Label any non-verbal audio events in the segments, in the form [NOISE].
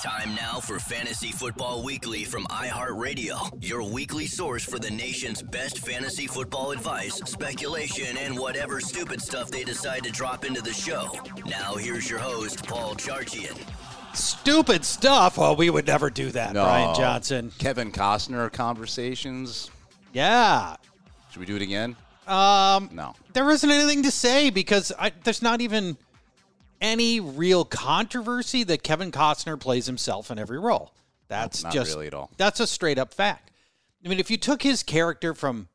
Time now for Fantasy Football Weekly from iHeartRadio, your weekly source for the nation's best fantasy football advice, speculation, and whatever stupid stuff they decide to drop into the show. Now, here's your host, Paul Charchian. Stupid stuff. Well, we would never do that, Brian Johnson. Kevin Costner conversations. Yeah. Should we do it again? Um, No. there isn't anything to say because I, there's not even any real controversy that Kevin Costner plays himself in every role. That's not just really at all. That's a straight up fact. I mean, if you took his character from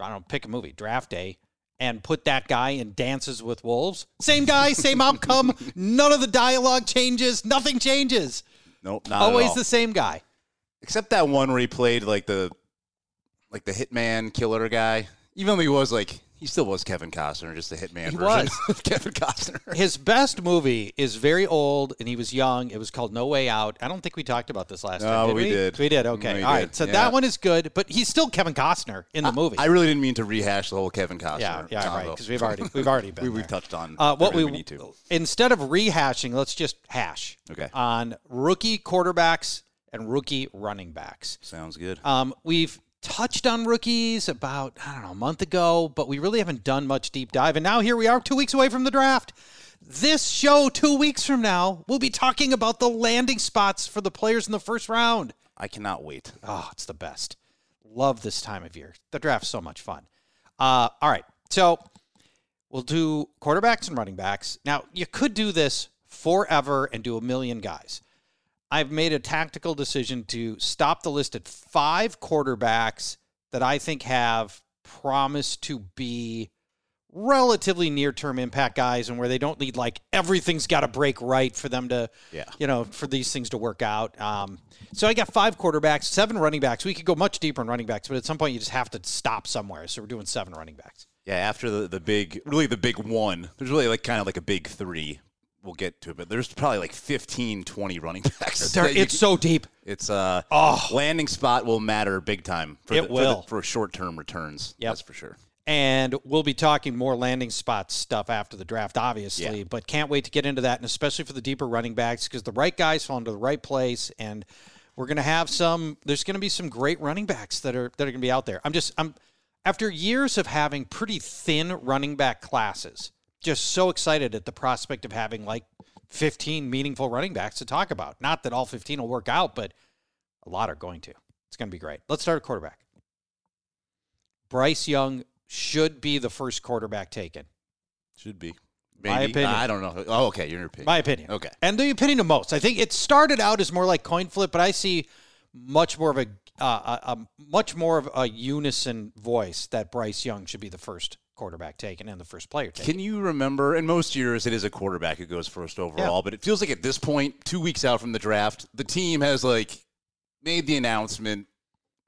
I don't know, pick a movie, Draft Day, and put that guy in Dances with Wolves, same guy, same [LAUGHS] outcome. None of the dialogue changes. Nothing changes. Nope, Always the same guy. Except that one where he played like the like the hitman killer guy. Even though he was like he still was Kevin Costner, just a hitman He version was. of Kevin Costner. [LAUGHS] His best movie is very old, and he was young. It was called No Way Out. I don't think we talked about this last No, time. Did we we did. We did. Okay. We All right. did. So Yeah. that one is good, but he's still Kevin Costner in the movie. I really didn't mean to rehash the whole Kevin Costner. yeah, yeah, right. Because we've already we've already been [LAUGHS] we, we've touched on Uh, what we, everything need to. instead of rehashing, let's just hash. Okay. On rookie quarterbacks and rookie running backs. Sounds good. Um, we've touched on rookies about I don't know a month ago, but we really haven't done much deep dive. And now here we are, two weeks away from the draft. This show, two weeks from now, we'll be talking about the landing spots for the players in the first round. I cannot wait. Oh, it's the best. Love this time of year. The draft's so much fun. Uh, all right, so we'll do quarterbacks and running backs. Now, you could do this forever and do a million guys. I've made a tactical decision to stop the list at five quarterbacks that I think have promise to be relatively near term impact guys and where they don't need like everything's got to break right for them to Yeah. you know for these things to work out um, so i got five quarterbacks seven running backs we could go much deeper in running backs but at some point you just have to stop somewhere so we're doing seven running backs Yeah, after the, the big, really the big one, there's really like kind of like a big three. We'll get to it, but there's probably like 15, 20 running [LAUGHS] backs. there, it's so deep It's uh Oh. landing spot will matter big time for It the, for, will. the, for short term returns. Yep. That's for sure. and we'll be talking more landing spot stuff after the draft, obviously. Yeah. But can't wait to get into that, and especially for the deeper running backs, because the right guys fall into the right place, and we're going to have some. There's going to be some great running backs that are that are going to be out there. I'm just I'm after years of having pretty thin running back classes, just so excited at the prospect of having like 15 meaningful running backs to talk about. Not that all 15 will work out, but a lot are going to. It's going to be great. Let's start at quarterback. Bryce Young should be the first quarterback taken. Should be. My opinion. I don't know. Oh, okay. Your opinion. My opinion. Okay. And the opinion of most. I think it started out as more like coin flip, but I see much more of a, uh, a, a much more of a unison voice that Bryce Young should be the first quarterback taken and the first player taken. Can you remember? In most years, it is a quarterback who goes first overall, but it feels like at this point, two weeks out from the draft, the team has like made the announcement,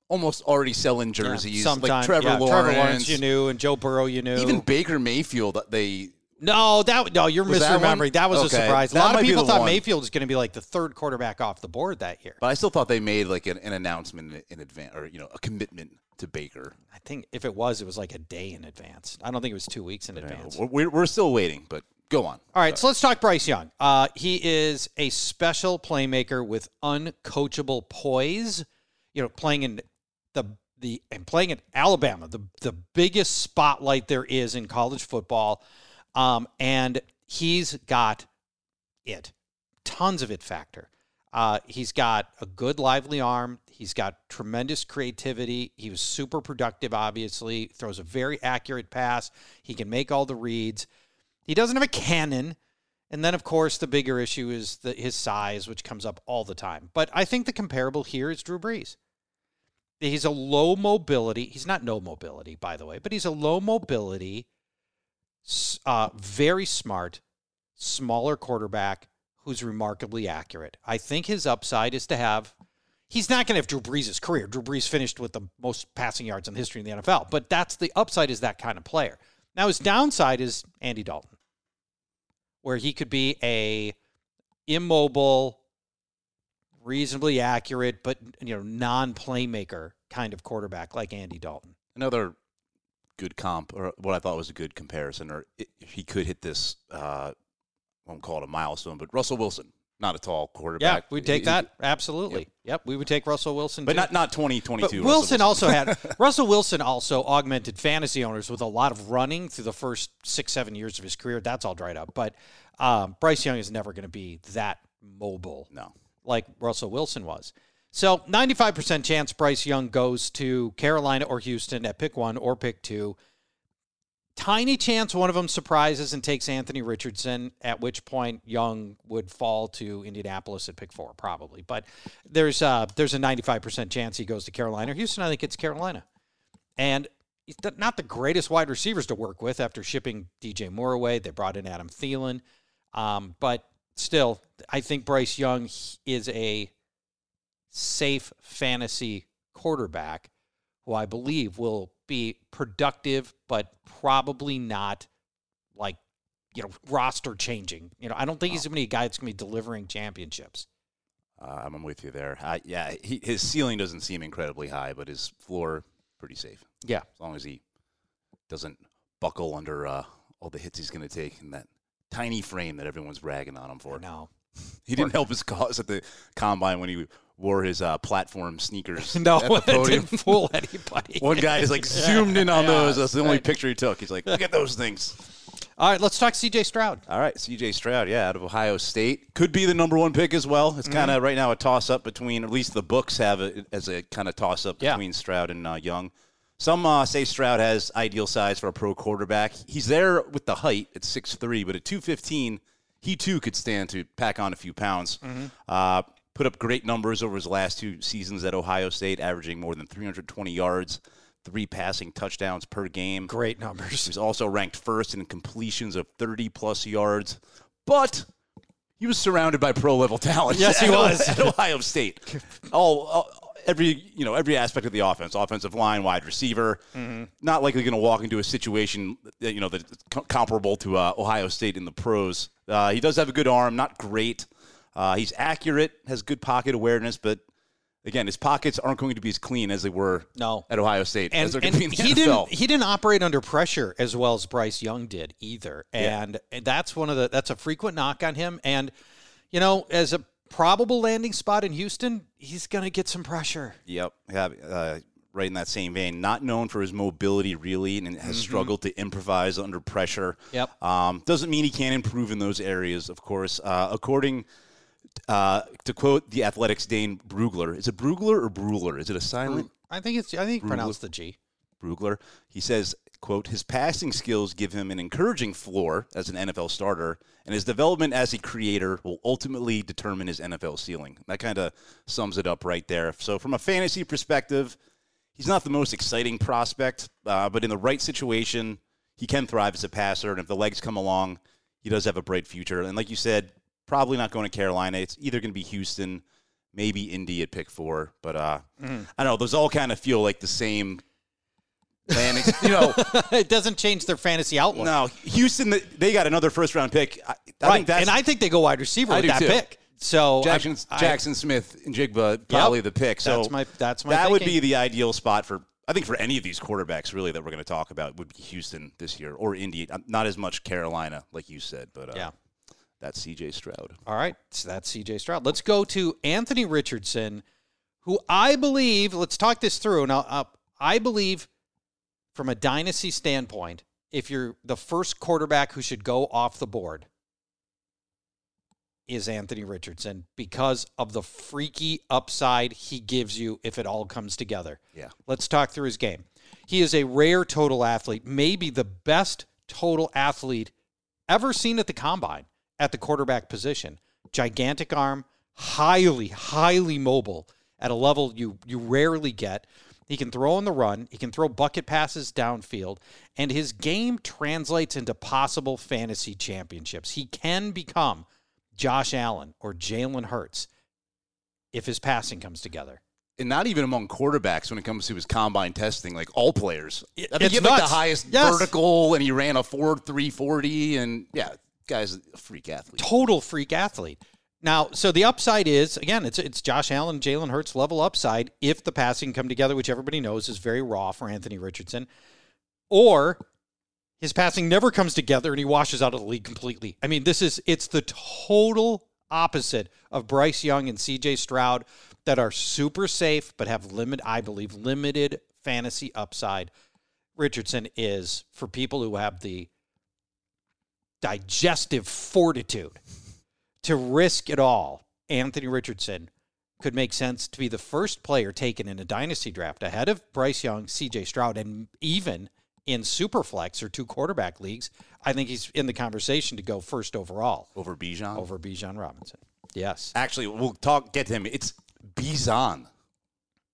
almost already selling Yeah, jerseys, sometime- like Trevor yeah, Lawrence. Trevor Lawrence, you knew, and Joe Burrow, you knew. Even Baker Mayfield, that they no, that no, you're Was misremembering. one? That, was a Okay. surprise. A That lot of people thought one. Mayfield was going to be like the third quarterback off the board that year. But I still thought they made like an, an announcement in, in advance, or you know, a commitment to Baker. I think if it was, it was like a day in advance. I don't think it was two weeks in advance. We're, we're still waiting, but go on. All right, so let's talk Bryce Young. Uh, he is a special playmaker with uncoachable poise. You know, playing in the the and playing at Alabama, the the biggest spotlight there is in college football, um, and he's got it, tons of it factor. Uh, he's got a good, lively arm. He's got tremendous creativity. He was super productive, obviously. Throws a very accurate pass. He can make all the reads. He doesn't have a cannon. And then, of course, the bigger issue is the, his size, which comes up all the time. But I think the comparable here is Drew Brees. He's a low mobility. He's not no mobility, by the way, but he's a low mobility, uh, very smart, smaller quarterback who's remarkably accurate. I think his upside is to have. He's not going to have Drew Brees' career. Drew Brees finished with the most passing yards in the history in the NFL, but that's the upside is that kind of player. Now his downside is Andy Dalton, where he could be a immobile, reasonably accurate, but you know non-playmaker kind of quarterback like Andy Dalton. Another good comp, or what I thought was a good comparison, or he could hit this uh, won't call it a milestone, but Russell Wilson, not a tall quarterback. Yeah, we'd take that absolutely. Yep. yep. we would take Russell Wilson, but too. not not twenty twenty two. Wilson, Wilson also had [LAUGHS] Russell Wilson also augmented fantasy owners with a lot of running through the first six seven years of his career. That's all dried up, but um, Bryce Young is never going to be that mobile. No, like Russell Wilson was. So, 95% chance Bryce Young goes to Carolina or Houston at pick one or pick two tiny chance one of them surprises and takes Anthony Richardson, at which point Young would fall to Indianapolis at pick four, probably. But there's uh, there's a 95% chance he goes to Carolina. or Houston, I think it's Carolina. And he's not the greatest wide receivers to work with after shipping DJ Moore away. They brought in Adam Thielen. Um, but still, I think Bryce Young is a safe fantasy quarterback who I believe will be productive, but probably not like, you know, roster changing. You know, I don't think he's going to be a guy that's going to be delivering championships. Uh, I'm with you there. Uh, yeah, he, his ceiling doesn't seem incredibly high, but his floor pretty safe. Yeah, as long as he doesn't buckle under uh, all the hits he's going to take in that tiny frame that everyone's ragging on him for. No, [LAUGHS] he didn't help his cause at the combine when he wore his uh, platform sneakers. [LAUGHS] no, at the podium. didn't [LAUGHS] fool anybody. One guy is like zoomed in on yeah, those. That's the only right. picture he took. He's like, look at those things. All right, let's talk C.J. Stroud. All right, C.J. Stroud, yeah, out of Ohio State, could be the number one pick as well. It's kind of mm-hmm. right now a toss up between, at least the books have it as a kind of toss up between yeah. Stroud and uh, Young. Some uh, say Stroud has ideal size for a pro quarterback. He's there with the height at 6'3", but at 215, he too could stand to pack on a few pounds. Mm-hmm. Uh, put up great numbers over his last two seasons at Ohio State, averaging more than 320 yards, three passing touchdowns per game. Great numbers. He was also ranked first in completions of 30 plus yards, but he was surrounded by pro level talent. Yes, he [LAUGHS] was at Ohio State. all, all, every you know every aspect of the offense, offensive line, wide receiver. Mm-hmm. Not likely going to walk into a situation that, you know that's comparable to uh, Ohio State in the pros. Uh, he does have a good arm, not great. Uh, he's accurate, has good pocket awareness, but again, his pockets aren't going to be as clean as they were no. at Ohio State. And, and he NFL. didn't he didn't operate under pressure as well as Bryce Young did either. And yeah. that's one of the that's a frequent knock on him. And you know, as a probable landing spot in Houston, he's going to get some pressure. Yep. Yeah, uh, right in that same vein. Not known for his mobility really, and has mm-hmm. struggled to improvise under pressure. Yep. Um, doesn't mean he can't improve in those areas, of course. Uh, according uh, to quote the Athletic's Dane Brugler, is it Brugler or Bruler? Is it a silent? I think it's. I think Brugler, pronounced the G. Brugler. He says, "quote His passing skills give him an encouraging floor as an NFL starter, and his development as a creator will ultimately determine his NFL ceiling." That kind of sums it up right there. So, from a fantasy perspective, he's not the most exciting prospect, uh, but in the right situation, he can thrive as a passer, and if the legs come along, he does have a bright future. And like you said, probably not going to Carolina. It's either going to be Houston, maybe Indy at pick four. But uh, mm. I don't know. Those all kind of feel like the same landing. you know, [LAUGHS] it doesn't change their fantasy outlook. No, Houston. They got another first round pick. I, I right. think that's, and I think they go wide receiver I with that too. pick. So Jackson, I, Jaxon Smith-Njigba probably yep, the pick. So that's my that's my that thinking. would be the ideal spot for I think for any of these quarterbacks really that we're going to talk about would be Houston this year or Indy. Not as much Carolina like you said, but uh, yeah. That's CJ Stroud. All right. So that's CJ Stroud. Let's go to Anthony Richardson, who I believe, let's talk this through. Now, uh, I believe from a dynasty standpoint, if you're the first quarterback who should go off the board, is Anthony Richardson because of the freaky upside he gives you if it all comes together. Yeah. Let's talk through his game. He is a rare total athlete, maybe the best total athlete ever seen at the combine at the quarterback position. Gigantic arm, highly, highly mobile at a level you you rarely get. He can throw on the run, he can throw bucket passes downfield, and his game translates into possible fantasy championships. He can become Josh Allen or Jalen Hurts if his passing comes together. and not even among quarterbacks when it comes to his combine testing, like all players. I mean, it's he had like the highest Yes. vertical, and he ran a four three forty, and yeah, guy's a freak athlete. total freak athlete. Now, so the upside is again, it's it's Josh Allen, Jalen Hurts level upside if the passing come together, which everybody knows is very raw for Anthony Richardson, or his passing never comes together and he washes out of the league completely. I mean, this is it's the total opposite of Bryce Young and CJ Stroud that are super safe but have limit, I believe, limited fantasy upside. Richardson is for people who have the digestive fortitude to risk it all. Anthony Richardson could make sense to be the first player taken in a dynasty draft ahead of Bryce Young, CJ Stroud, and even in Superflex or two quarterback leagues. I think he's in the conversation to go first overall Over Bijan. over Bijan Robinson. Yes. Actually, we'll talk. Get to him. It's Bijan,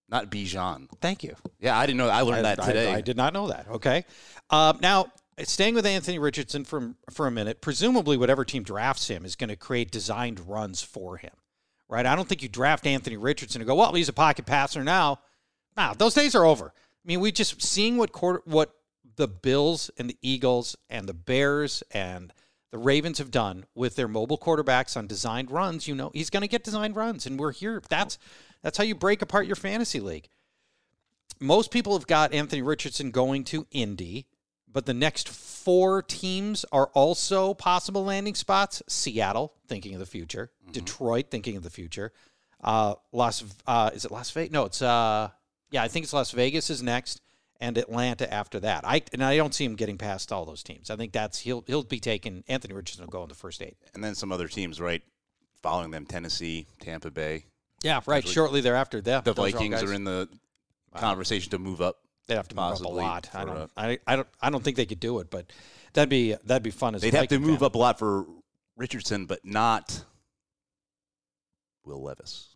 not Bijan. Thank you. Yeah, I didn't know. I learned I- that I- today. I, did not know that. Okay. Uh, now, staying with Anthony Richardson for, for a minute, presumably whatever team drafts him is going to create designed runs for him, right? I don't think you draft Anthony Richardson and go, well, he's a pocket passer now. Now, those days are over. I mean, we just seeing what quarter, what the Bills and the Eagles and the Bears and the Ravens have done with their mobile quarterbacks on designed runs. You know, he's going to get designed runs, and we're here. That's that's how you break apart your fantasy league most people have got Anthony Richardson going to Indy, but the next four teams are also possible landing spots. Seattle, thinking of the future. Detroit, thinking of the future. Uh, Las, uh, is it Las Vegas? No, it's uh, yeah, I think it's Las Vegas is next, and Atlanta after that. I and I don't see him getting past all those teams. I think that's he'll he'll be taking Anthony Richardson will go in the first eight. and then some other teams, right, following them: Tennessee, Tampa Bay, Yeah, right. Shortly thereafter, that the Vikings are in the conversation to move up. They'd have to move up a lot. I don't. a- I, I don't. I don't think they could do it, but that'd be that'd be fun. As They'd have to move up a lot for Richardson, but not Will Levis.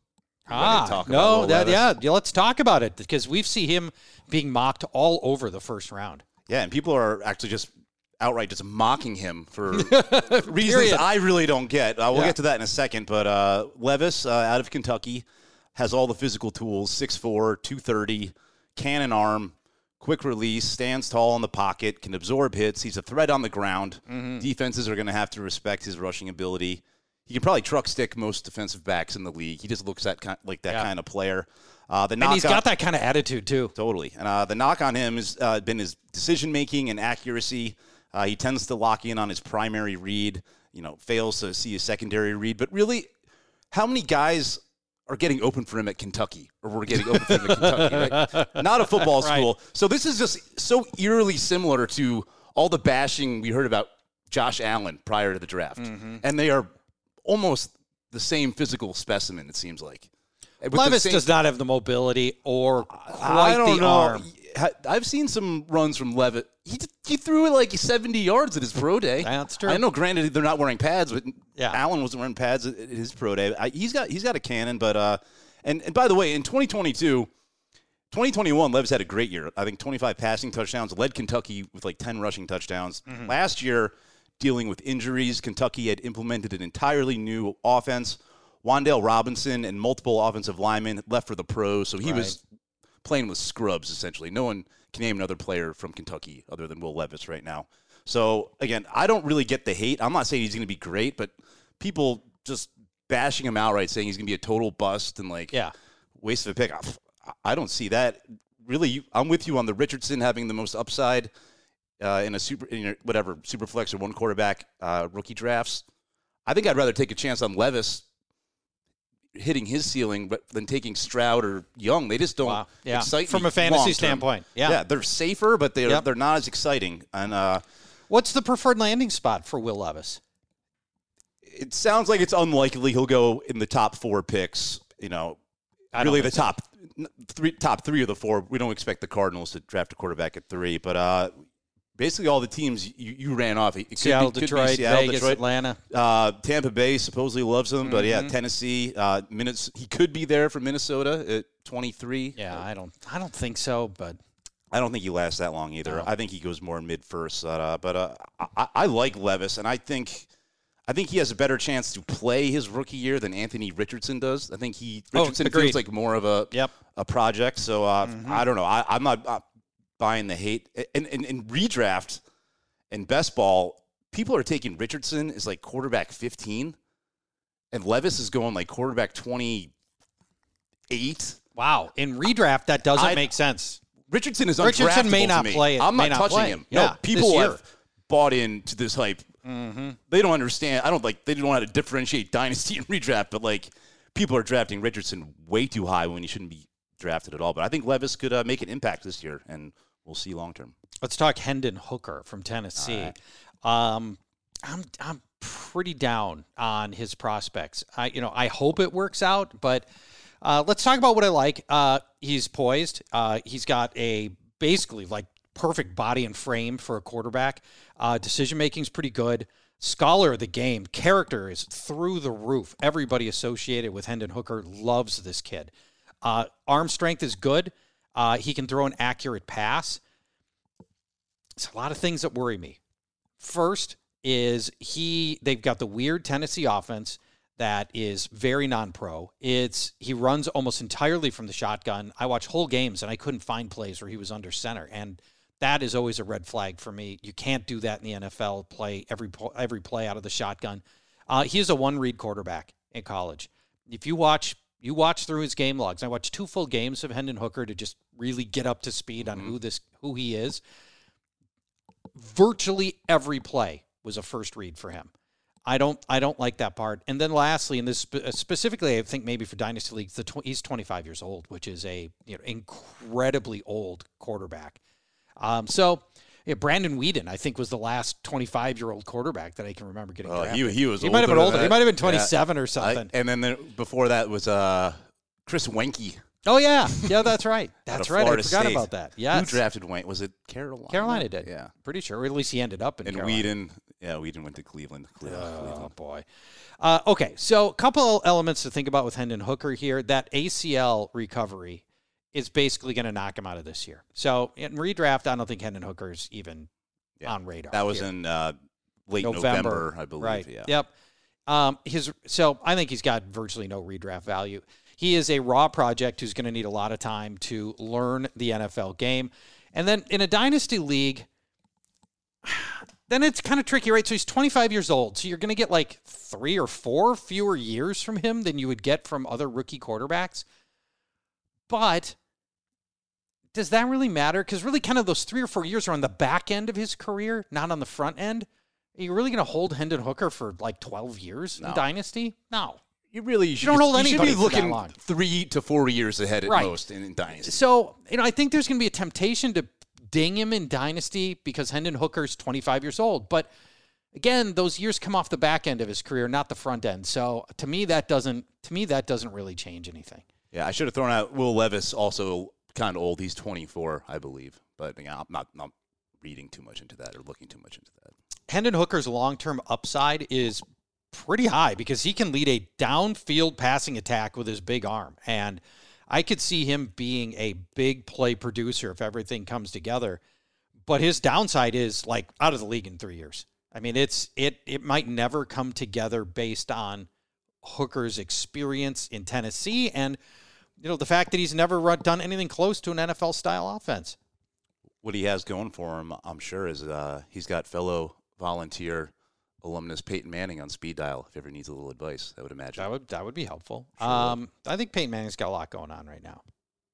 Ah, no, that Levis? yeah, yeah. Let's talk about it because we've seen him being mocked all over the first round. Yeah, and people are actually just outright just mocking him for [LAUGHS] reasons I really don't get. Uh, we'll Yeah. get to that in a second. But uh, Levis, uh, out of Kentucky, has all the physical tools 6'4, 230, cannon arm, quick release, stands tall in the pocket, can absorb hits. He's a threat on the ground. Mm-hmm. Defenses are going to have to respect his rushing ability. He can probably truck stick most defensive backs in the league. He just looks at ki- like that Yeah. kind of player. Uh, the And he's on- got that kind of attitude too. Totally. And uh, the knock on him has uh, been his decision making and accuracy. Uh, he tends to lock in on his primary read, you know, fails to see his secondary read. But really, how many guys are getting open for him at Kentucky or we're getting open for him at Kentucky? Right? [LAUGHS] Not a football Right. school. So this is just so eerily similar to all the bashing we heard about Josh Allen prior to the draft. Mm-hmm. And they are almost the same physical specimen, it seems like. With Levis same- does not have the mobility or quite the know. arm. I've seen some runs from Levis. He, he threw it like 70 yards at his pro day. That's true. I know, granted, they're not wearing pads, but Yeah. Allen wasn't wearing pads at his pro day. I, he's got he's got a cannon, but uh, and and by the way, in 2022. 2021, Levis had a great year. I think 25 passing touchdowns, led Kentucky with like 10 rushing touchdowns. Mm-hmm. Last year, dealing with injuries, Kentucky had implemented an entirely new offense. Wan'Dale Robinson and multiple offensive linemen left for the pros, so he was playing with scrubs essentially. No one can name another player from Kentucky other than Will Levis right now. So again, I don't really get the hate. I'm not saying he's going to be great, but people just bashing him outright, saying he's going to be a total bust and like Yeah. waste of a pick. I- I don't see that. Really, you- I'm with you on the Richardson having the most upside uh, in a super, in your, whatever super flex or one quarterback uh, rookie drafts. I think I'd rather take a chance on Levis hitting his ceiling, but than taking Stroud or Young. They just don't Wow. Yeah. excite From a fantasy long-term. standpoint. Yeah. yeah, they're safer, but they're Yep. they're not as exciting. And uh, What's the preferred landing spot for Will Levis? it sounds like it's unlikely he'll go in the top four picks. You know, really the so. top three, top three of the four. We don't expect the Cardinals to draft a quarterback at three, but uh, basically all the teams you, you ran off. It could be- Seattle, be Detroit, Seattle, Vegas, Detroit. Atlanta. Uh, Tampa Bay supposedly loves him, but Mm-hmm. yeah, Tennessee. Uh, minutes he could be there for Minnesota at twenty three. Yeah, I don't I don't think so, but I don't think he lasts that long either. No. I think he goes more mid first. Uh, but uh, I, I like Levis, and I think I think he has a better chance to play his rookie year than Anthony Richardson does. I think he Oh, Richardson agreed. feels like more of a Yep. a project. So uh, Mm-hmm. I don't know. I, I'm not uh, buying the hate. And in, in redraft and best ball, people are taking Richardson as like quarterback 15, and Levis is going like quarterback 28. wow. In redraft that doesn't I- make sense. Richardson is Richardson may not me. play- I'm not not touching play. him. Yeah, no, people have bought into this hype. Mm-hmm. They don't understand. I don't like. They don't know how to differentiate dynasty [LAUGHS] and redraft. But like, people are drafting Richardson way too high when he shouldn't be drafted at all. But I think Levis could uh, make an impact this year, and we'll see long term. Let's talk Hendon Hooker from Tennessee. Um, I'm I'm pretty down on his prospects. I you know I hope it works out, but uh, let's talk about what I like. Uh, he's poised. Uh, he's got a basically like perfect body and frame for a quarterback. Uh, decision making is pretty good. Scholar of the game, character is through the roof. Everybody associated with Hendon Hooker loves this kid. Uh, arm strength is good. Uh, he can throw an accurate pass. It's a lot of things that worry me. First is he they've got the weird Tennessee offense that is very non-pro. It's he runs almost entirely from the shotgun. I watch whole games and I couldn't find plays where he was under center and that is always a red flag for me. You can't do that in the NFL. Play every every play out of the shotgun. Uh, he is a one-read quarterback in college. If you watch you watch through his game logs, I watched two full games of Hendon Hooker to just really get up to speed on who this who he is virtually every play was a first read for him. I don't I don't like that part. And then lastly, and this spe- uh, specifically, I think maybe for dynasty leagues, the tw- he's 25 years old, which is a you know incredibly old quarterback. Um, so yeah, Brandon Weeden, I think, was the last 25 year old quarterback that I can remember getting Oh, drafted. he, he was. He might have been older. He might have been Yeah. 27 or I- something. and then before that was uh, Chris Weinke. oh yeah, yeah, that's right. [LAUGHS] That's right. I forgot State. about that. Yeah, Who drafted Weinke? Was it Carolina? Carolina did. Yeah. pretty sure. Or at least he ended up in And Carolina. Weeden. Yeah, Weeden went to Cleveland. Cleveland. Oh Cleveland. boy. Uh, okay, so a couple elements to think about with Hendon Hooker here. That ACL recovery is basically going to knock him out of this year. So in redraft, I don't think Hendon Hooker's even Yeah. on radar. That was here. in uh, late November, November, I believe. Right. Yeah. Yep. Um, his so I think he's got virtually no redraft value. He is a raw project who's going to need a lot of time to learn the NFL game, and then in a dynasty league, [SIGHS] then it's kind of tricky, right? So he's 25 years old, so you're going to get like three or four fewer years from him than you would get from other rookie quarterbacks. But does that really matter? Because really, kind of those three or four years are on the back end of his career, not on the front end. Are you really going to hold Hendon Hooker for like 12 years in Dynasty? No. You really should, you don't hold you should be looking three to four years ahead at Right. most in, in Dynasty. So, you know, I think there's going to be a temptation to ding him in Dynasty because Hendon Hooker's 25 years old. But again, those years come off the back end of his career, not the front end. So to me, that doesn't, to me, that doesn't really change anything. Yeah, I should have thrown out Will Levis, also kind of old. He's 24, I believe. But yeah, I'm not, not reading too much into that or looking too much into that. Hendon Hooker's long term upside is pretty high because he can lead a downfield passing attack with his big arm. And I could see him being a big play producer if everything comes together. But his downside is like out of the league in three years. I mean, it's it it might never come together based on Hooker's experience in Tennessee and you know the fact that he's never run, done anything close to an NFL style offense. What he has going for him, I'm sure, is uh, he's got fellow volunteer alumnus Peyton Manning on speed dial. If ever needs a little advice, I would imagine. That would that would be helpful. Sure. Um, I think Peyton Manning's got a lot going on right now.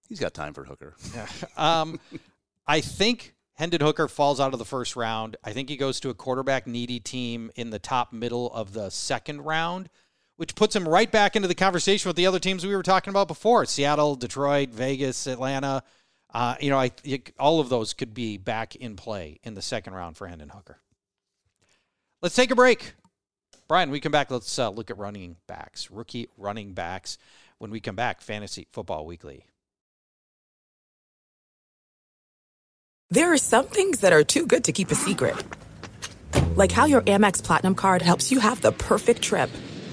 He's got time for Hooker. [LAUGHS] Yeah. Um, I think Hendon Hooker falls out of the first round. I think he goes to a quarterback needy team in the top middle of the second round, which puts him right back into the conversation with the other teams we were talking about before: Seattle, Detroit, Vegas, Atlanta. Uh, you know, I all of those could be back in play in the second round for Hendon Hooker. Let's take a break. Brian, we come back. Let's uh, look at running backs, rookie running backs. When we come back, Fantasy Football Weekly. There are some things that are too good to keep a secret. Like how your Amex Platinum card helps you have the perfect trip.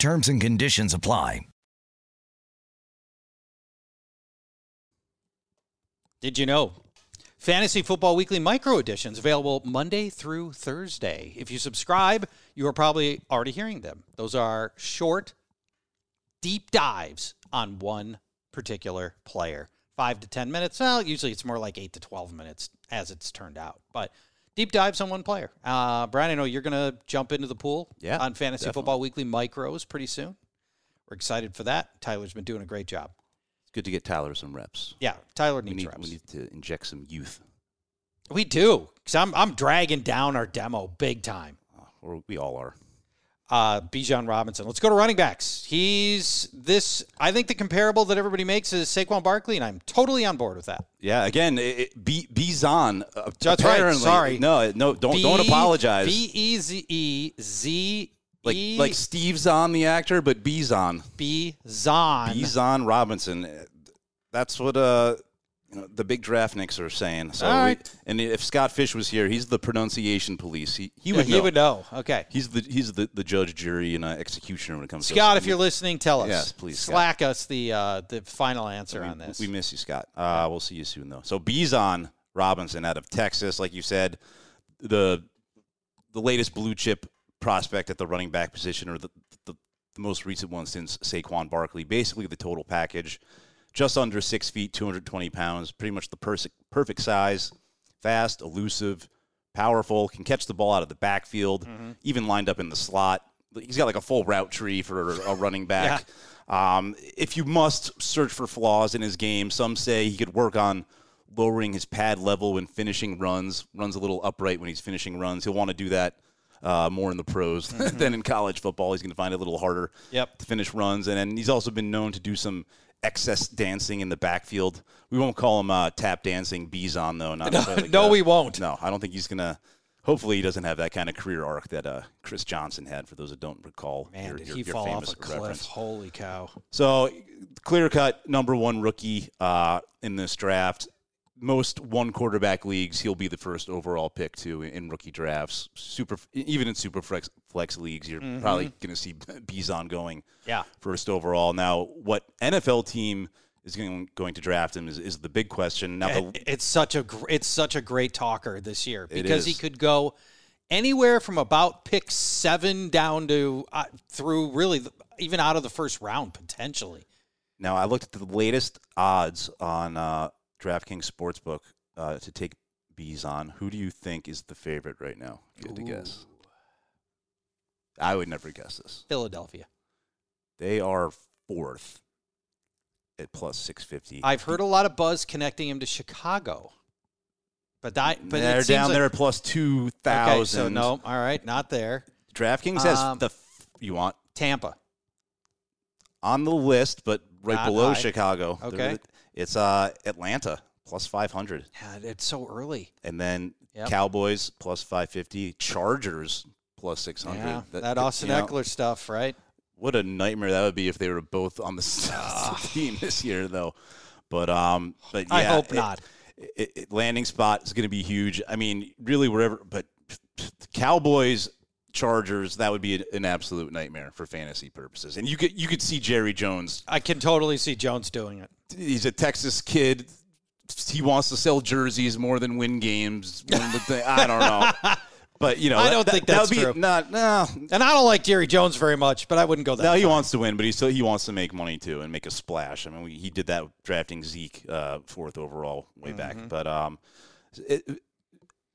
Terms and conditions apply. Did you know? Fantasy Football Weekly micro editions available Monday through Thursday. If you subscribe, you are probably already hearing them. Those are short, deep dives on one particular player. Five to 10 minutes. Well, usually it's more like eight to 12 minutes as it's turned out. But deep dives on one player. Uh, Brian, I know you're going to jump into the pool Yeah, on Fantasy definitely. Football Weekly micros pretty soon. We're excited for that. Tyler's been doing a great job. It's good to get Tyler some reps. Yeah, Tyler We needs need, reps. we need to inject some youth, We do, because I'm I'm dragging down our demo big time. or we all are. Uh, Bijan Robinson. Let's go to running backs. He's this. I think the comparable that everybody makes is Saquon Barkley, and I'm totally on board with that. Yeah, again, it, it, be, Bizon. Uh, That's right, sorry. No, no, don't don't apologize. B e z e z like e like Steve Zahn, the actor, but Bizon. Bizon. Bizon Robinson. That's what uh you know, the big draftniks are saying. So, All we- and if Scott Fish was here, he's the pronunciation police. He he Yeah, would he know. would know. Okay. He's the he's the, the judge, jury, and uh, executioner when it comes to Scott, if you're listening, tell us. Yes, please, Scott. Slack us the uh, the final answer we, on this. we miss you, Scott. Uh, we'll see you soon, though. So Bizon Robinson out of Texas, like you said, the the latest blue chip prospect at the running back position, or the, the, the most recent one since Saquon Barkley. Basically, the total package, just under six feet, 220 pounds, pretty much the pers- perfect size, fast, elusive, powerful, can catch the ball out of the backfield, even lined up in the slot. He's got like a full route tree for a running [LAUGHS] back. Um, if you must search for flaws in his game, some say he could work on lowering his pad level when finishing runs, runs a little upright when he's finishing runs. He'll want to do that uh, more in the pros [LAUGHS] than in college football. He's going to find it a little harder Yep. to finish runs. And then he's also been known to do some excess dancing in the backfield. We won't call him uh, tap dancing Bizon, though. Not [LAUGHS] necessarily like no, we won't. No, I don't think he's going to. Hopefully, he doesn't have that kind of career arc that uh, Chris Johnson had. For those that don't recall, Man, your, did your, he your fall famous off a cliff? reference. Holy cow! So, clear cut number one rookie uh, in this draft. Most one quarterback leagues, he'll be the first overall pick too in rookie drafts. Super, even in super flex, flex leagues, you're probably going to see Bizon going Yeah. first overall. Now, what NFL team is going, going to draft him is, is the big question. Now, the, it's such a gr- it's such a great talker this year because he could go anywhere from about pick seven down to uh, through really the, even out of the first round potentially. Now, I looked at the latest odds on uh, DraftKings Sportsbook uh, to take bees on. Who do you think is the favorite right now? If you had to guess. I would never guess this. Philadelphia. They are fourth at plus 650. I've heard a lot of buzz connecting him to Chicago, but that but They're it seems down like, there at plus 2,000. Okay, so no, all right, not there. DraftKings has Um, the, f- you want, Tampa. on the list, but right Not below high. Chicago. Okay. It's uh, Atlanta plus 500. Yeah, it's so early. And then Yep. Cowboys plus 550, Chargers plus 600. Yeah, that, that- Austin you know, Ekeler stuff, right? What a nightmare that would be if they were both on the [LAUGHS] s- team this year, though. But um, but yeah, I hope it- not. It, it- landing spot is going to be huge. I mean, really, wherever. But Cowboys, Chargers, that would be an, an absolute nightmare for fantasy purposes. And you could you could see Jerry Jones. I can totally see Jones doing it. He's a Texas kid, he wants to sell jerseys more than win games. One would think- I don't know. [LAUGHS] But you know, I don't that- think that that's would be true. Not no. And I don't like Jerry Jones very much, but I wouldn't go that. No, he far. wants to win, but he still he wants to make money too and make a splash. I mean, we, he did that drafting Zeke uh, fourth overall way Mm-hmm. back. But um, it,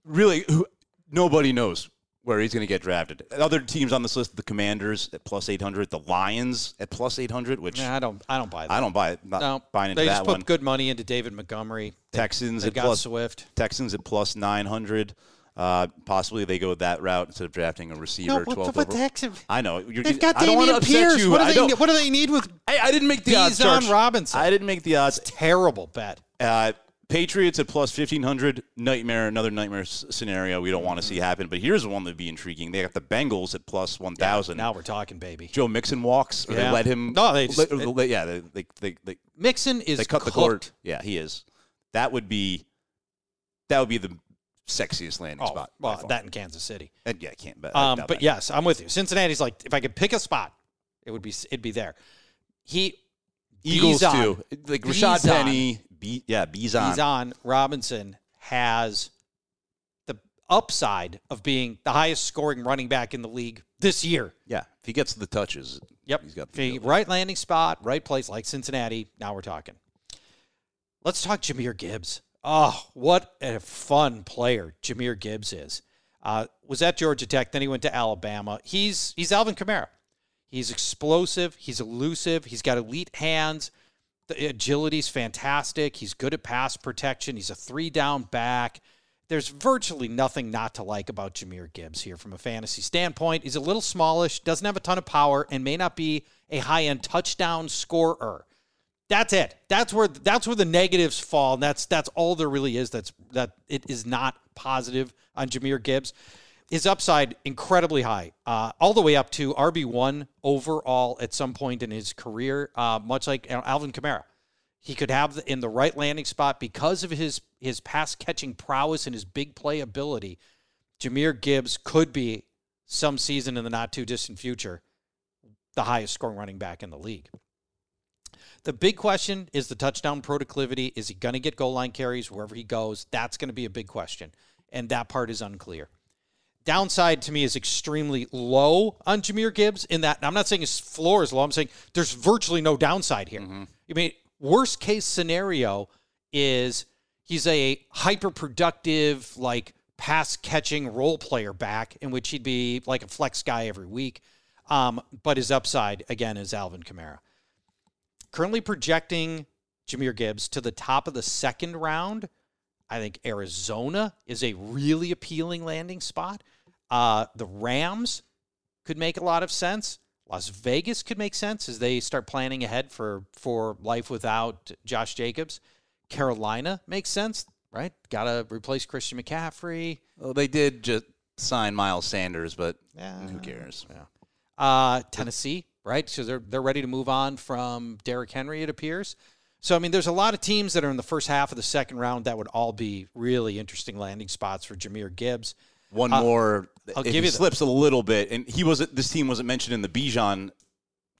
really, who, nobody knows where he's going to get drafted. Other teams on this list: the Commanders at plus eight hundred, the Lions at plus eight hundred, which Nah, I don't. I don't buy that. I don't buy. Not No, buying into they just put one. good money into David Montgomery. Texans they at got plus Swift. Texans at plus nine hundred. Uh, possibly they go that route instead of drafting a receiver. No, at what, 12th what overall. Texans? I know you're, They've got I don't want to Dameon Pierce. you. What do they? What do they need with I, I didn't make the odds. Bijan Church. Robinson? I didn't make the odds. terrible bet? Uh, Patriots at plus fifteen hundred. Nightmare, another nightmare s- scenario we don't want to see happen. But here's one that'd be intriguing. They got the Bengals at plus one thousand. Now we're talking, baby. Joe Mixon walks, or they Yeah. let him. No, they just- let- let- yeah, they they, they, they, Mixon is they cut the cooked. Yeah, he is. That would be that would be the sexiest landing Oh, spot. by well, far. that in Kansas City. And yeah, I can't bet. Um, doubt but that. yes, I'm with you. Cincinnati's like, if I could pick a spot, it would be it'd be there. He Eagles Bijan. too. Like Rashaad Bijan. Penny. B, yeah, Bizon. Bijan Robinson has the upside of being the highest scoring running back in the league this year. Yeah, if he gets the touches, Yep. he's got the ability. right landing spot, right place, like Cincinnati. Now we're talking. Let's talk Jahmyr Gibbs. Oh, what a fun player Jahmyr Gibbs is. Uh, was at Georgia Tech, then he went to Alabama. He's he's Alvin Kamara. He's explosive. He's elusive. He's got elite hands. The agility's fantastic. He's good at pass protection. He's a three down back. There's virtually nothing not to like about Jahmyr Gibbs here from a fantasy standpoint. He's a little smallish, doesn't have a ton of power, and may not be a high end touchdown scorer. That's it. That's where that's where the negatives fall. And that's that's all there really is. That's that it is not positive on Jahmyr Gibbs. His upside incredibly high, uh, all the way up to RB one overall at some point in his career, uh, much like Alvin Kamara. He could have the, in the right landing spot because of his his pass catching prowess and his big play ability. Jahmyr Gibbs could be some season in the not too distant future the highest scoring running back in the league. The big question is the touchdown proclivity. Is he going to get goal line carries wherever he goes? That's going to be a big question. And that part is unclear. Downside to me is extremely low on Jahmyr Gibbs in that I'm not saying his floor is low. I'm saying there's virtually no downside here. I mean, worst case scenario is he's a hyper productive, like pass catching role player back in which he'd be like a flex guy every week. Um, but his upside, again, is Alvin Kamara currently projecting Jahmyr Gibbs to the top of the second round. I think Arizona is a really appealing landing spot. Uh, the Rams could make a lot of sense. Las Vegas could make sense as they start planning ahead for for life without Josh Jacobs. Carolina makes sense, right? Got to replace Christian McCaffrey. Well, they did just sign Miles Sanders, but Yeah. who cares? Uh, Tennessee, right? So they're they're ready to move on from Derrick Henry, it appears. So I mean, there's a lot of teams that are in the first half of the second round that would all be really interesting landing spots for Jahmyr Gibbs. One more. I'll if give he you slips a little bit, and he wasn't. This team wasn't mentioned in the Bijan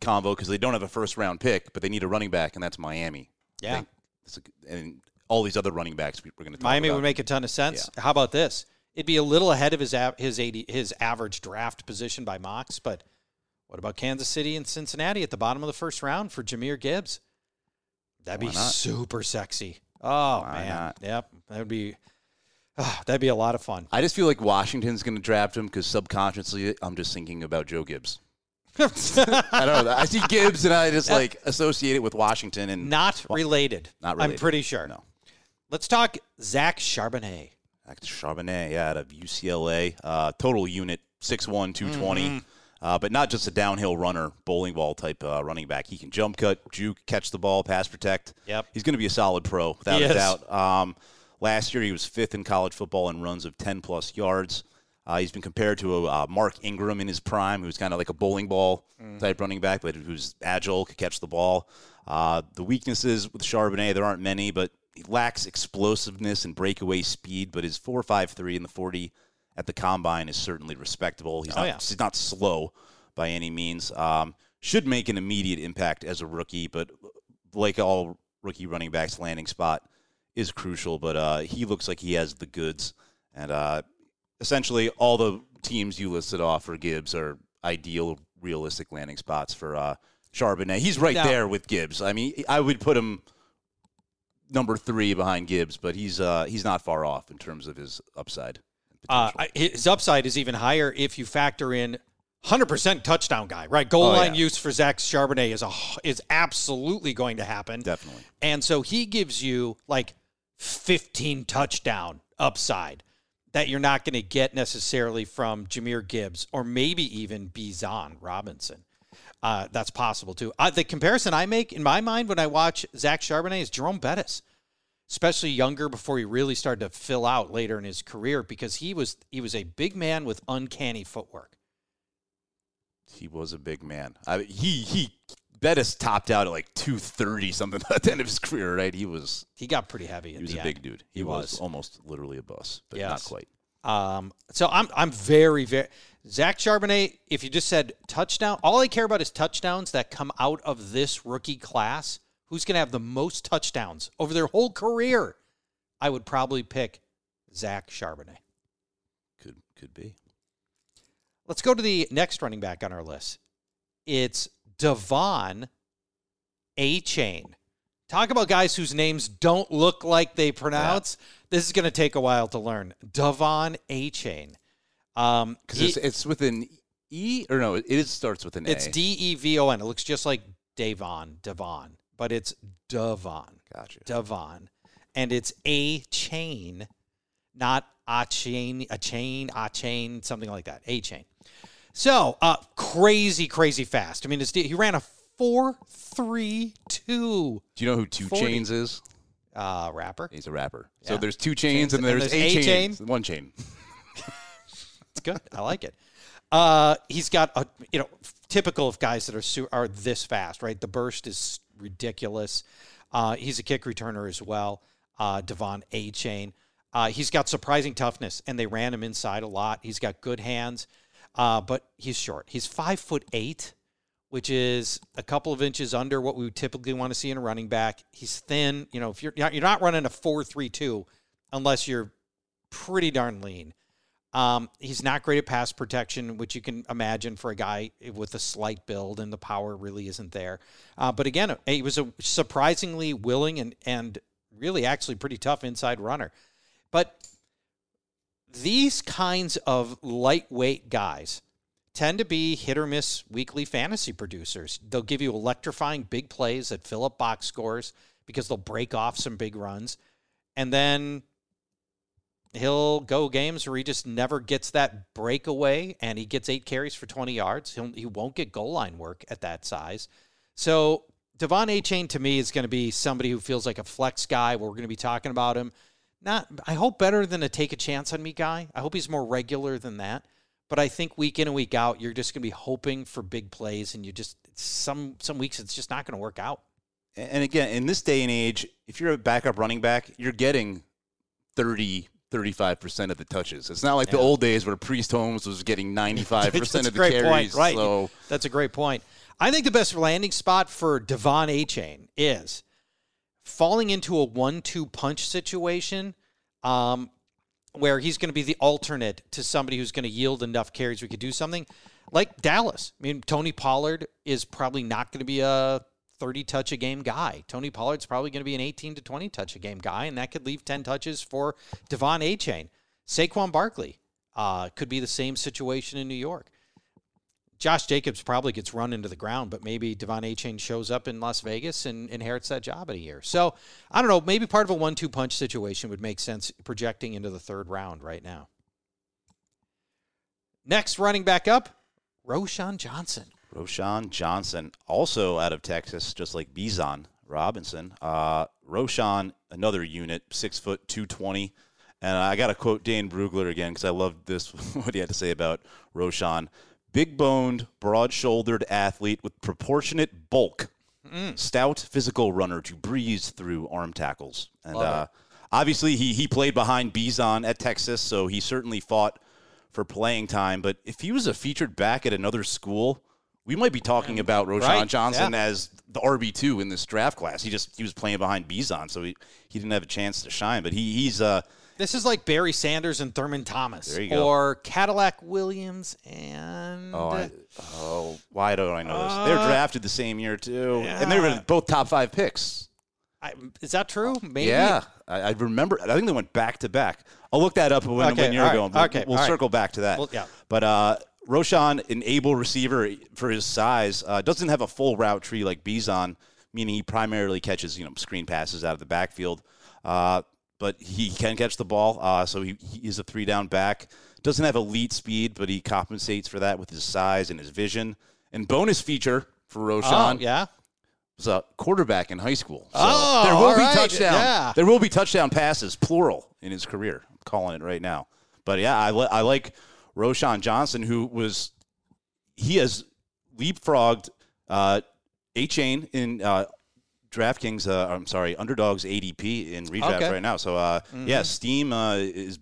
combo because they don't have a first round pick, but they need a running back, and that's Miami. Yeah. a- and all these other running backs we- we're going to talk Miami about. would make a ton of sense. How about this? It'd be a little ahead of his his 80, his average draft position by Mox, but what about Kansas City and Cincinnati at the bottom of the first round for Jahmyr Gibbs? That'd be not? super sexy. Oh Why man, not? yep, that would be ah, [SIGHS] that'd be a lot of fun. I just feel like Washington's going to draft him because subconsciously I'm just thinking about Joe Gibbs. [LAUGHS] I don't know. I see Gibbs and I just like associate it with Washington and Not related. Not I'm pretty sure. No. Let's talk Zach Charbonnet. Zach Charbonnet, yeah, out of UCLA. Uh, total unit, 6'1", 220. Mm-hmm. Uh, but not just a downhill runner, bowling ball type uh, running back. He can jump cut, juke, catch the ball, pass protect. Yep. He's going to be a solid pro, without He a is. doubt. Um, last year, he was fifth in college football in runs of 10-plus yards. Uh, he's been compared to a, uh, Mark Ingram in his prime, who's kind of like a bowling ball Mm. type running back, but who's agile, could catch the ball. Uh, the weaknesses with Charbonnet, there aren't many, but he lacks explosiveness and breakaway speed, but his 4.53 in the 40 at the combine is certainly respectable. He's Oh, not, yeah. he's not slow by any means. Um, should make an immediate impact as a rookie, but like all rookie running backs, landing spot is crucial, but uh, he looks like he has the goods. And uh, essentially, all the teams you listed off for Gibbs are ideal, realistic landing spots for uh, Charbonnet. He's right Now- there with Gibbs. I mean, I would put him number three behind Gibbs, but he's uh, he's not far off in terms of his upside. Uh, his upside is even higher if you factor in 100% touchdown guy, right? Goal Oh, line yeah. use for Zach Charbonnet is a is absolutely going to happen. Definitely. And so he gives you like 15 touchdown upside that you're not going to get necessarily from Jahmyr Gibbs or maybe even Bijan Robinson. Uh, that's possible too. Uh, the comparison I make in my mind when I watch Zach Charbonnet is Jerome Bettis, especially younger before he really started to fill out later in his career because he was he was a big man with uncanny footwork. He was a big man. I he he Bettis topped out at like two thirty something [LAUGHS] at the end of his career, right? He was He got pretty heavy. he was a end. big dude. He, He was. was. almost literally a bus, but not quite. Um, so I'm I'm very very Zach Charbonnet. If you just said touchdown, all I care about is touchdowns that come out of this rookie class. Who's going to have the most touchdowns over their whole career? I would probably pick Zach Charbonnet. Could could be. Let's go to the next running back on our list. It's Devon A Chain. Talk about guys whose names don't look like they pronounce. This is going to take a while to learn. Devon A Chain. Um, Because he- it's, it's with an E or no, it, it starts with an It's D E V O N. It looks just like Devon, Devon, but it's Devon, Gotcha. Devon, and it's a chain, not a chain, a chain, a chain, something like that. A chain. So, uh, crazy, crazy fast. I mean, he ran a four three two Do you know who Two 40. Chains is? uh, rapper. He's a rapper. So there's two chains, Chains, and and there's, there's a a chain. chain? One chain. It's good. I like it. Uh, he's got a you know typical of guys that are su- are this fast, right? The burst is ridiculous. Uh, he's a kick returner as well. Uh, De'Von Achane. Uh, he's got surprising toughness, and they ran him inside a lot. He's got good hands, uh, but he's short. He's five foot eight, which is a couple of inches under what we would typically want to see in a running back. He's thin. You know, if you're you're not running a four three two, unless you're pretty darn lean. Um, he's not great at pass protection, which you can imagine for a guy with a slight build, and the power really isn't there. Uh, but again, he was a surprisingly willing and and really actually pretty tough inside runner. But these kinds of lightweight guys tend to be hit or miss weekly fantasy producers. They'll give you electrifying big plays that fill up box scores because they'll break off some big runs. And then he'll go games where he just never gets that breakaway and he gets eight carries for 20 yards. He'll, he won't get goal line work at that size. So De'Von Achane to me is going to be somebody who feels like a flex guy. We're going to be talking about him. Not, I hope better than a take a chance on me guy. I hope he's more regular than that. But I think week in and week out, you're just going to be hoping for big plays, and you just some some weeks it's just not going to work out. And again, in this day and age, if you're a backup running back, you're getting 30, 35% of the touches. It's not like the old days where Priest Holmes was getting [LAUGHS] 95% of the carries. point, right? So That's a great point. I think the best landing spot for De'Von Achane is falling into a one-two punch situation, um, where he's going to be the alternate to somebody who's going to yield enough carries we could do something like Dallas. I mean, Tony Pollard is probably not going to be a 30 touch a game guy. Tony Pollard's probably going to be an 18 to 20 touch a game guy, and that could leave 10 touches for De'Von Achane. Saquon Barkley uh, could be the same situation in New York. Josh Jacobs probably gets run into the ground, but maybe De'Von Achane shows up in Las Vegas and inherits that job in a year. So I don't know. Maybe part of a one-two punch situation would make sense projecting into the third round right now. Next running back up, Roschon Johnson. Roschon Johnson, also out of Texas, just like Bijan Robinson. Uh, Roschon, another unit, six foot, 220. And I got to quote Dane Brugler again because I loved this, [LAUGHS] what he had to say about Roschon. Big boned, broad shouldered athlete with proportionate bulk, stout physical runner to breeze through arm tackles. And uh, obviously, he, he played behind Bijan at Texas, so he certainly fought for playing time. But if he was a featured back at another school, we might be talking about Roschon Right, Johnson yeah. as the RB two in this draft class. He just he was playing behind Bijan, so he, he didn't have a chance to shine. But he, he's uh This is like Barry Sanders and Thurman Thomas, There you go. or Cadillac Williams and oh I, oh why don't I know this? They were Uh, drafted the same year too, and they were both top five picks. I, is that true? Maybe. Yeah, I, I remember. I think they went back to back. I'll look that up when, Okay, when you're right, going. We'll, okay, we'll all right. circle back to that. Well, yeah. But uh, Roschon, an able receiver for his size, uh, doesn't have a full route tree like Bijan, meaning he primarily catches you know screen passes out of the backfield. Uh, but he can catch the ball, uh, so he, he is a three down back. Doesn't have elite speed, but he compensates for that with his size and his vision. And bonus feature for Oh, Roschon yeah. was a quarterback in high school. So Oh, there will be right, touchdown. yeah. There will be touchdown passes, plural, in his career. I'm calling it right now. But yeah, I, li- I like Roschon Johnson, who was he has leapfrogged uh, Achane in uh, DraftKings. Uh, I'm sorry, Underdogs ADP in redraft Okay. right now. So uh, Mm-hmm. yeah, Steam uh, is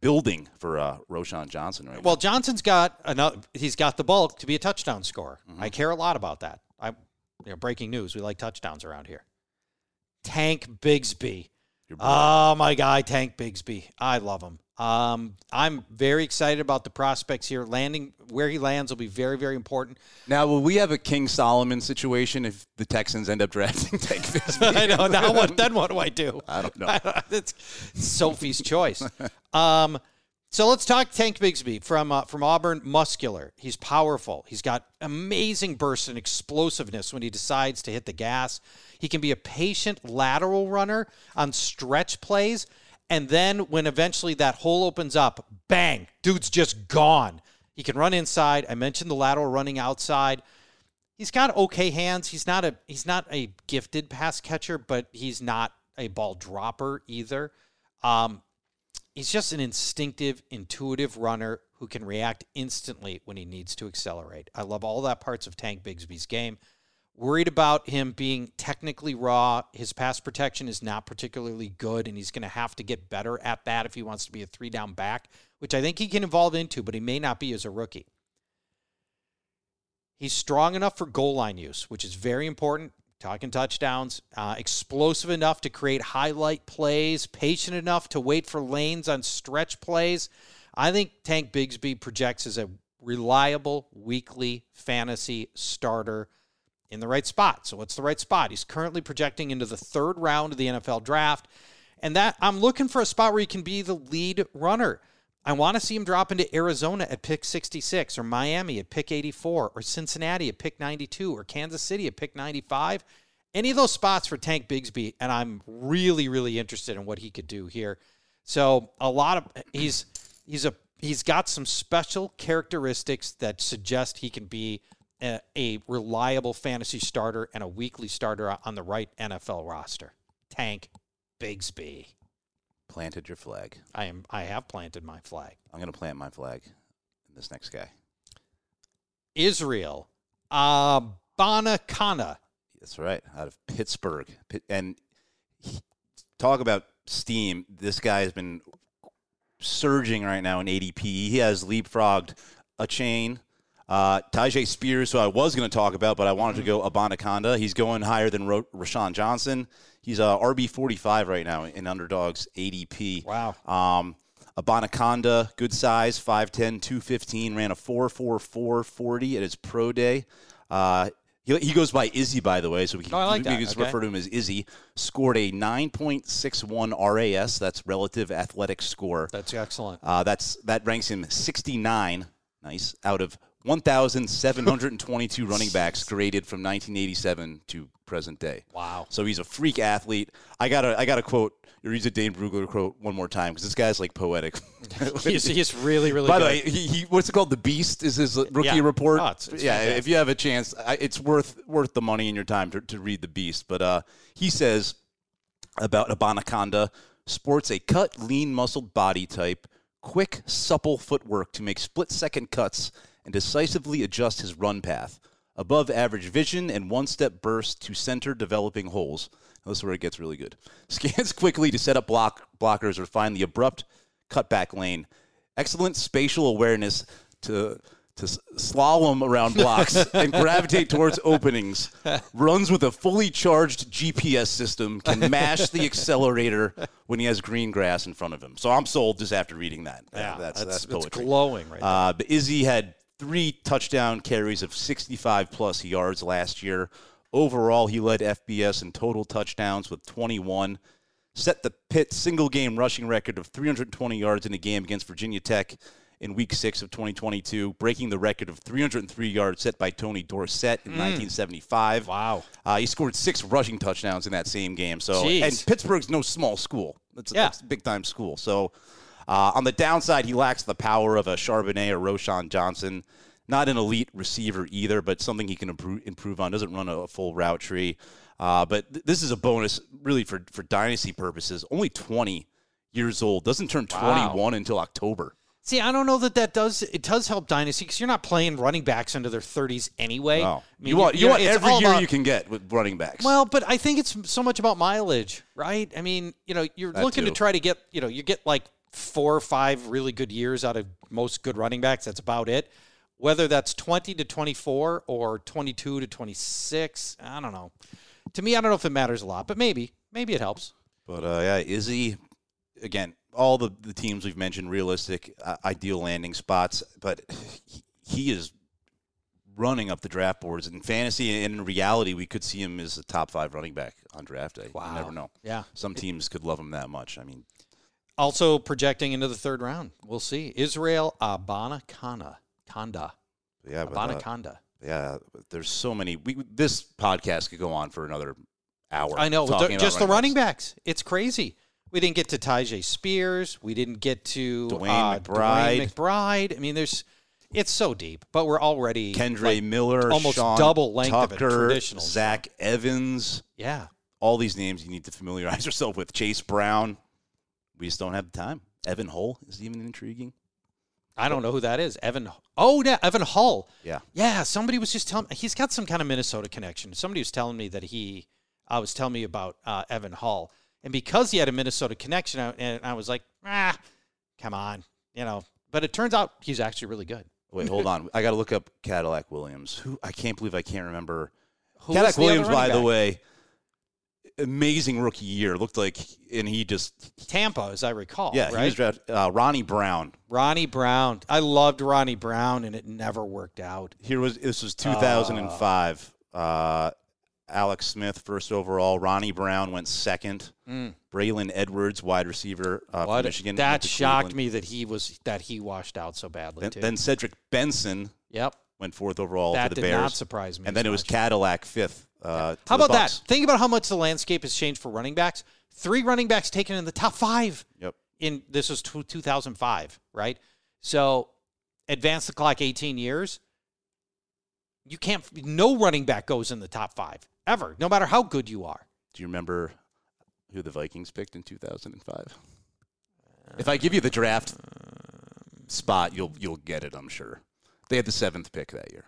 building for uh, Roschon Johnson right now. Well, Johnson's got another. He's got the bulk to be a touchdown scorer. Mm-hmm. I care a lot about that. I, you know, breaking news. We like touchdowns around here. Tank Bigsby. Oh, my guy, Tank Bigsby. I love him. Um, I'm very excited about the prospects here. Landing where he lands will be very, very important. now. Will we have a King Solomon situation if the Texans end up drafting [LAUGHS] Tank Bigsby? [LAUGHS] I know. Now what? Then what do I do? I don't know. [LAUGHS] it's Sophie's choice. Um, so let's talk Tank Bigsby from uh, from Auburn. Muscular. He's powerful. He's got amazing burst and explosiveness when he decides to hit the gas. He can be a patient lateral runner on stretch plays. And then when eventually that hole opens up, bang, dude's just gone. He can run inside. I mentioned the lateral running outside he's got okay hands. He's not a he's not a gifted pass catcher, but he's not a ball dropper either. Um, he's just an instinctive, intuitive runner who can react instantly when he needs to accelerate. I love all that parts of Tank Bigsby's game. Worried about him being technically raw. His pass protection is not particularly good, and he's going to have to get better at that if he wants to be a three down back, which I think he can evolve into, but he may not be as a rookie. He's strong enough for goal line use, which is very important. Talking touchdowns, uh, explosive enough to create highlight plays, patient enough to wait for lanes on stretch plays. I think Tank Bigsby projects as a reliable weekly fantasy starter in the right spot. So, what's the right spot? He's currently projecting into the third round of the NFL draft. And that I'm looking for a spot where he can be the lead runner. I want to see him drop into Arizona at pick 66 or Miami at pick 84 or Cincinnati at pick 92 or Kansas City at pick 95. Any of those spots for Tank Bigsby and I'm really really interested in what he could do here. So, a lot of he's he's a he's got some special characteristics that suggest he can be a, a reliable fantasy starter and a weekly starter on the right NFL roster. Tank Bigsby. Planted your flag. I am I have planted my flag. I'm going to plant my flag in this next guy. Israel uh Bonakana. That's right, out of Pittsburgh. And he- talk about steam. This guy has been surging right now in ADP. He has leapfrogged Achane. Uh, Tyjae Spears, who I was going to talk about, but I wanted to go Abanikanda. He's going higher than Ro- Roschon Johnson. He's uh, RB 45 right now in Underdogs ADP. Wow. Um, Abanikanda, good size, 5'10, 215, ran a 4'4'4 40 at his pro day. Uh, he, he goes by Izzy, by the way, so we can, Oh, like we can Okay. refer to him as Izzy. Scored a 9.61 RAS, that's relative athletic score. That's excellent. Uh, that's that ranks him 69, nice, out of 1,722 [LAUGHS] running backs graded from 1987 to present day. Wow. So he's a freak athlete. I gotta I gotta quote read the Dane Brugler quote one more time because this guy's like poetic. [LAUGHS] He's, he's really, really good. By good. the way, he, he what's it called? The Beast is his rookie Yeah. report. Oh, it's- it's yeah, fantastic. if you have a chance, I, it's worth worth the money and your time to, to read the Beast. But uh, he says about Abanikanda sports a cut, lean, muscled body type, quick, supple footwork to make split second cuts and decisively adjust his run path. Above average vision and one step burst to center developing holes. This is where it gets really good. [LAUGHS] Scans quickly to set up block blockers or find the abrupt cutback lane. Excellent spatial awareness to to slalom around blocks [LAUGHS] and gravitate towards openings, runs with a fully charged GPS system, can [LAUGHS] mash the accelerator when he has green grass in front of him. So I'm sold just after reading that. Yeah, that's, that's, that's, it's poetry. glowing right. Uh, but Izzy had three touchdown carries of 65 plus yards last year. Overall, he led FBS in total touchdowns with 21. Set the Pitt single game rushing record of 320 yards in a game against Virginia Tech in week six of 2022, breaking the record of 303 yards set by Tony Dorsett in 1975. Wow. Uh, he scored six rushing touchdowns in that same game. So, Jeez. and Pittsburgh's no small school. It's, Yeah. it's a big time school. So, uh, on the downside, he lacks the power of a Charbonnet or Roschon Johnson. Not an elite receiver either, but something he can improve, improve on. Doesn't run a, full route tree. Uh, but th- this is a bonus, really, for, for dynasty purposes. Only 20 years old. Doesn't turn Wow. 21 until October. See, I don't know that that does it does help dynasty because you're not playing running backs into their 30s anyway. Wow. I mean, you want, you want every year about- you can get with running backs. Well, but I think it's so much about mileage, right? I mean, you know, you're That looking to try to get, you know, you get like four or five really good years out of most good running backs. That's about it. Whether that's 20 to 24 or 22 to 26, I don't know. To me, I don't know if it matters a lot, but maybe, maybe it helps. But uh, yeah, Izzy, again, all the, the teams we've mentioned, realistic, uh, ideal landing spots, but he, he is running up the draft boards in fantasy and in reality. We could see him as a top five running back on draft day. You never know. Yeah. Some teams could love him that much. I mean, Also projecting into the third round. We'll see. Israel Abanikanda. Kanda. yeah, uh, yeah. There's so many. We this podcast could go on for another hour. I know, talking the- about just the running backs. backs. It's crazy. We didn't get to Tyjae Spears. We didn't get to Dwayne uh, McBride. Dwayne McBride. I mean, there's, it's so deep, but we're already Kendre like, Miller, almost Sean double length of a traditional Zach Evans. Yeah, all these names you need to familiarize [LAUGHS] yourself with. Chase Brown, we just don't have the time. Evan Hull is even intriguing. I don't know who that is. Evan. Oh, yeah, Evan Hull. Yeah. Yeah, somebody was just telling. Me. He's got some kind of Minnesota connection. Somebody was telling me that he. I was telling me about uh, Evan Hull, and because he had a Minnesota connection, I, and I was like, ah, come on, you know. But it turns out he's actually really good. Wait, hold on. I got to look up Cadillac Williams. Who I can't believe I can't remember. Who Cadillac Williams, by running the way, amazing rookie year. Looked like, and he just Tampa, as I recall. yeah, right? he was drafted. Uh, Ronnie Brown. Ronnie Brown. I loved Ronnie Brown, and it never worked out. Here was this was 2005. Uh, Alex Smith first overall. Ronnie Brown went second. Braylon Edwards, wide receiver uh, from Mm. Michigan. that shocked Cleveland. me that he was that he washed out so badly Then, too. then Cedric Benson yep, went fourth overall that to the Bears. That did not surprise me. and then it was. Cadillac fifth. Uh, How about that? Think about how much the landscape has changed for running backs. Three running backs taken in the top five. Yep. In this was tw 2005, right? So advance the clock 18 years. You can't. No running back goes in the top five ever, no matter how good you are. Do you remember who the Vikings picked in 2005? If I give you the draft spot, you'll you'll get it. I'm sure. They had the seventh pick that year.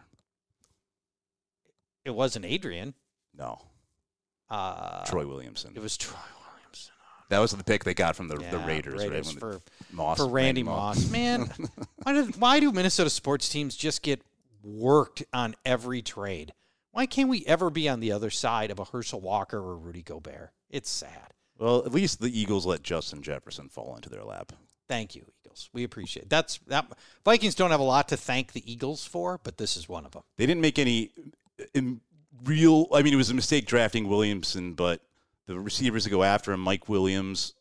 It wasn't Adrian. No, Uh, Troy Williamson. It was Troy Williamson. That was the pick they got from the, the Yeah, Raiders, right? Raiders the- for Moss, for Randy Moss. Man, [LAUGHS] why do why do Minnesota sports teams just get worked on every trade? Why can't we ever be on the other side of a Herschel Walker or Rudy Gobert? It's sad. Well, at least the Eagles let Justin Jefferson fall into their lap. Thank you, Eagles. We appreciate it. that's that. Vikings don't have a lot to thank the Eagles for, but this is one of them. They didn't make any in real. I mean, it was a mistake drafting Williamson, but the receivers that go after him, Mike Williams.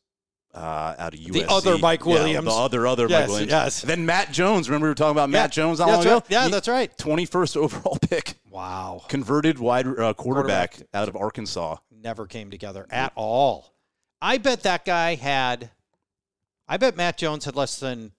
Uh, out of USC. The other Mike Yeah, Williams. the other, other Yes, Mike Williams. yes. And then Matt Jones. Remember we were talking about Yeah, Matt Jones not that's long right. ago? Yeah, He- that's right. 21st [LAUGHS] overall pick. Wow, Converted wide uh, quarterback, Quarterback. out of Arkansas. never came together at all. I bet that guy had. I bet Matt Jones had less than.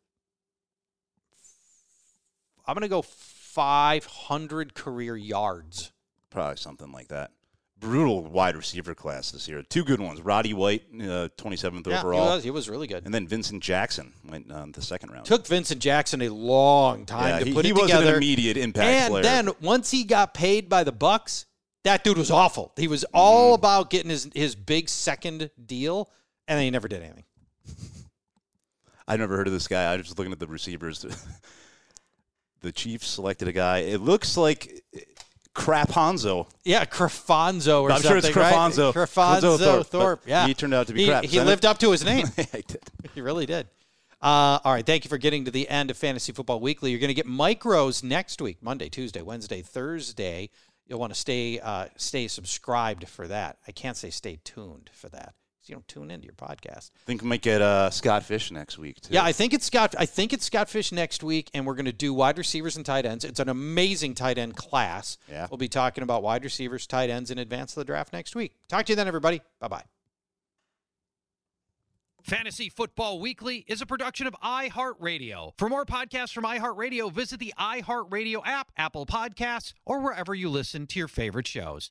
I'm going to go 500 career yards. Probably something like that. Brutal wide receiver class this year. Two good ones. Roddy White, uh, 27th Yeah, he overall. was. He was really good. And then Vincent Jackson went uh, the second round. Took Vincent Jackson a long time yeah, to he, put he it was together. an immediate impact and player. then once he got paid by the Bucs, that dude was awful. He was all Mm-hmm. about getting his his big second deal, and then he never did anything. [LAUGHS] I never heard of this guy. I was just looking at the receivers. [LAUGHS] the Chiefs selected a guy. It looks like Crap Hanzo. Yeah, Craphonso or I'm something. sure it's Craphonso. Right? Craphonso Thorpe, Thorpe. Yeah, he turned out to be he, crap. He lived it- up to his name. [LAUGHS] I did. he really did. Uh, all right, thank you for getting to the end of Fantasy Football Weekly. You're going to get micros next week, Monday, Tuesday, Wednesday, Thursday. You'll want to stay uh, stay subscribed for that. I can't say stay tuned for that. 'Cause You don't tune into your podcast. I think we might get uh, Scott Fish next week too. Yeah, I think it's Scott. I think it's Scott Fish next week, and we're going to do wide receivers and tight ends. It's an amazing tight end class. Yeah. we'll be talking about wide receivers, tight ends in advance of the draft next week. Talk to you then, everybody. Bye bye. Fantasy Football Weekly is a production of iHeartRadio. For more podcasts from iHeartRadio, visit the iHeartRadio app, Apple Podcasts, or wherever you listen to your favorite shows.